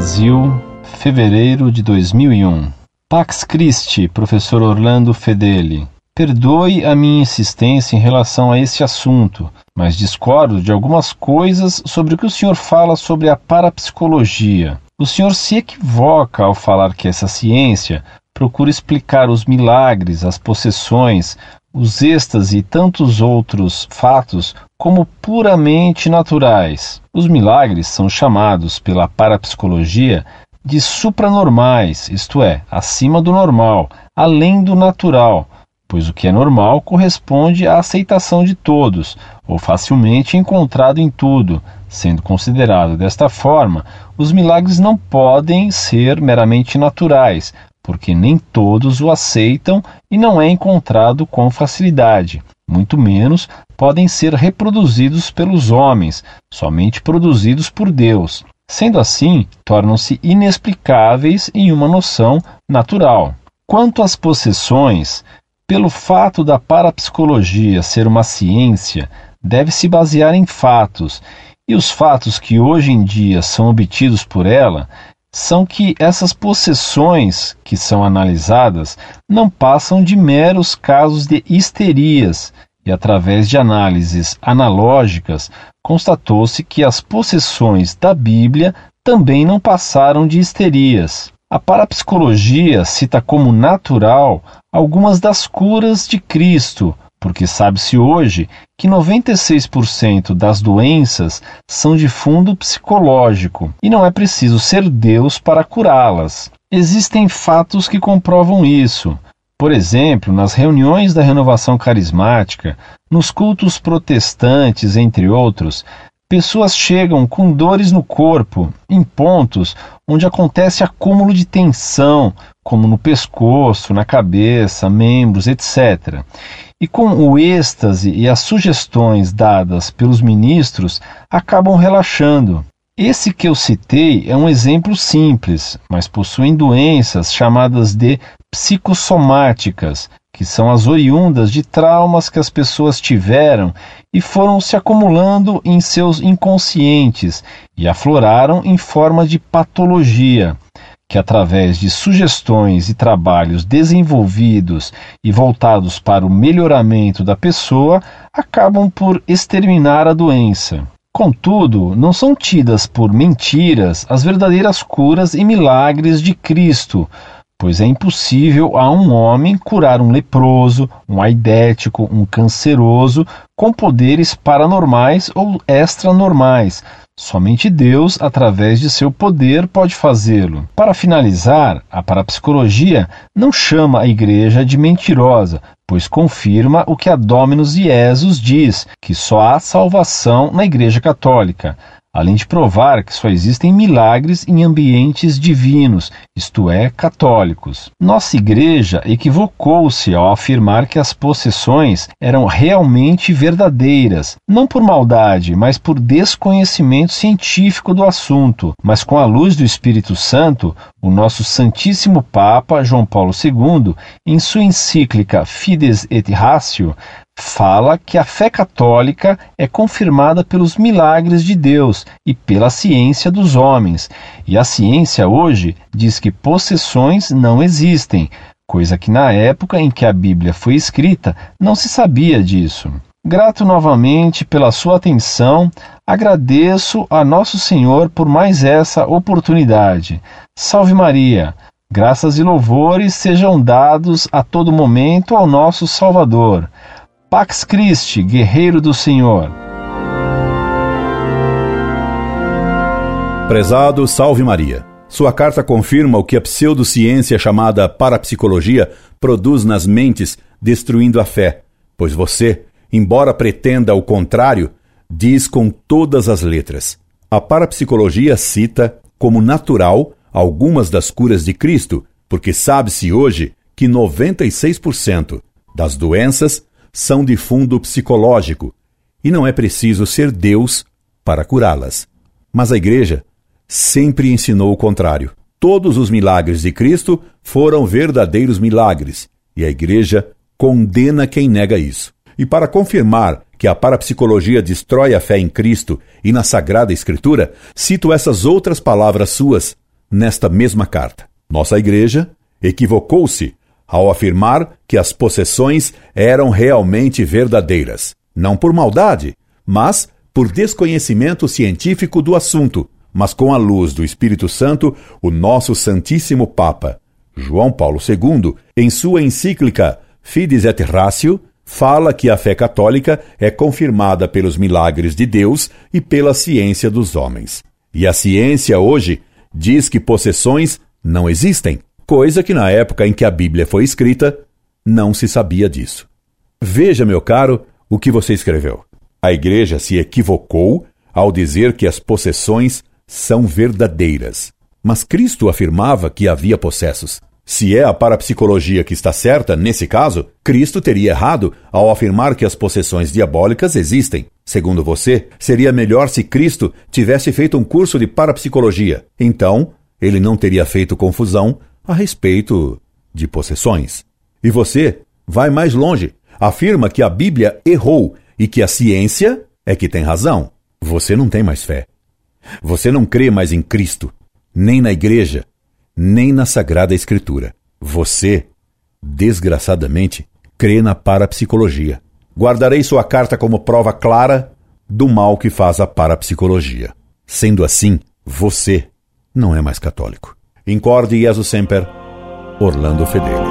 Brasil, fevereiro de 2001. Pax Christi, professor Orlando Fedeli. Perdoe a minha insistência em relação a este assunto, mas discordo de algumas coisas sobre o que o senhor fala sobre a parapsicologia. O senhor se equivoca ao falar que essa ciência procura explicar os milagres, as possessões, os êxtases e tantos outros fatos como puramente naturais. Os milagres são chamados pela parapsicologia de supranormais, isto é, acima do normal, além do natural, pois o que é normal corresponde à aceitação de todos, ou facilmente encontrado em tudo. Sendo considerado desta forma, os milagres não podem ser meramente naturais, porque nem todos o aceitam e não é encontrado com facilidade. Muito menos podem ser reproduzidos pelos homens, somente produzidos por Deus. Sendo assim, tornam-se inexplicáveis em uma noção natural. Quanto às possessões, pelo fato da parapsicologia ser uma ciência, deve se basear em fatos, e os fatos que hoje em dia são obtidos por ela são que essas possessões que são analisadas não passam de meros casos de histerias, e através de análises analógicas constatou-se que as possessões da Bíblia também não passaram de histerias. A parapsicologia cita como natural algumas das curas de Cristo, porque sabe-se hoje que 96% das doenças são de fundo psicológico e não é preciso ser Deus para curá-las. Existem fatos que comprovam isso. Por exemplo, nas reuniões da renovação carismática, nos cultos protestantes, entre outros, pessoas chegam com dores no corpo, em pontos onde acontece acúmulo de tensão, como no pescoço, na cabeça, membros, etc. E com o êxtase e as sugestões dadas pelos ministros, acabam relaxando. Esse que eu citei é um exemplo simples, mas possuem doenças chamadas de psicossomáticas, que são as oriundas de traumas que as pessoas tiveram e foram se acumulando em seus inconscientes e afloraram em forma de patologia, que através de sugestões e trabalhos desenvolvidos e voltados para o melhoramento da pessoa acabam por exterminar a doença. Contudo, não são tidas por mentiras as verdadeiras curas e milagres de Cristo, pois é impossível a um homem curar um leproso, um aidético, um canceroso com poderes paranormais ou extranormais. Somente Deus, através de seu poder, pode fazê-lo. Para finalizar, a parapsicologia não chama a igreja de mentirosa, pois confirma o que a Dominus Jesus diz, que só há salvação na Igreja Católica além de provar que só existem milagres em ambientes divinos, isto é, católicos. Nossa Igreja equivocou-se ao afirmar que as possessões eram realmente verdadeiras, não por maldade, mas por desconhecimento científico do assunto. Mas com a luz do Espírito Santo, o nosso Santíssimo Papa João Paulo II, em sua encíclica Fides et Ratio, fala que a fé católica é confirmada pelos milagres de Deus e pela ciência dos homens. E a ciência hoje diz que possessões não existem, coisa que na época em que a Bíblia foi escrita não se sabia disso. Grato novamente pela sua atenção, agradeço a Nosso Senhor por mais essa oportunidade. Salve Maria! Graças e louvores sejam dados a todo momento ao nosso Salvador. Pax Christi, guerreiro do Senhor. Prezado Salve Maria. Sua carta confirma o que a pseudociência chamada parapsicologia produz nas mentes, destruindo a fé, pois você, embora pretenda o contrário, diz com todas as letras. A parapsicologia cita como natural algumas das curas de Cristo, porque sabe-se hoje que 96% das doenças são de fundo psicológico e não é preciso ser Deus para curá-las. Mas a Igreja sempre ensinou o contrário. Todos os milagres de Cristo foram verdadeiros milagres e a Igreja condena quem nega isso. E para confirmar que a parapsicologia destrói a fé em Cristo e na Sagrada Escritura, cito essas outras palavras suas nesta mesma carta. Nossa igreja equivocou-se ao afirmar que as possessões eram realmente verdadeiras, não por maldade, mas por desconhecimento científico do assunto, mas com a luz do Espírito Santo, o nosso Santíssimo Papa, João Paulo II, em sua encíclica Fides et Ratio, fala que a fé católica é confirmada pelos milagres de Deus e pela ciência dos homens. E a ciência hoje diz que possessões não existem, coisa que na época em que a Bíblia foi escrita não se sabia disso. Veja, meu caro, o que você escreveu. A igreja se equivocou ao dizer que as possessões são verdadeiras. Mas Cristo afirmava que havia possessos. Se é a parapsicologia que está certa, nesse caso, Cristo teria errado ao afirmar que as possessões diabólicas existem. Segundo você, seria melhor se Cristo tivesse feito um curso de parapsicologia. Então, ele não teria feito confusão a respeito de possessões. E você vai mais longe. Afirma que a Bíblia errou e que a ciência é que tem razão. Você não tem mais fé. Você não crê mais em Cristo, nem na igreja, nem na Sagrada Escritura. Você, desgraçadamente, crê na parapsicologia. Guardarei sua carta como prova clara do mal que faz a parapsicologia. Sendo assim, você não é mais católico. Incorde Jesus Semper, Orlando Fedeli.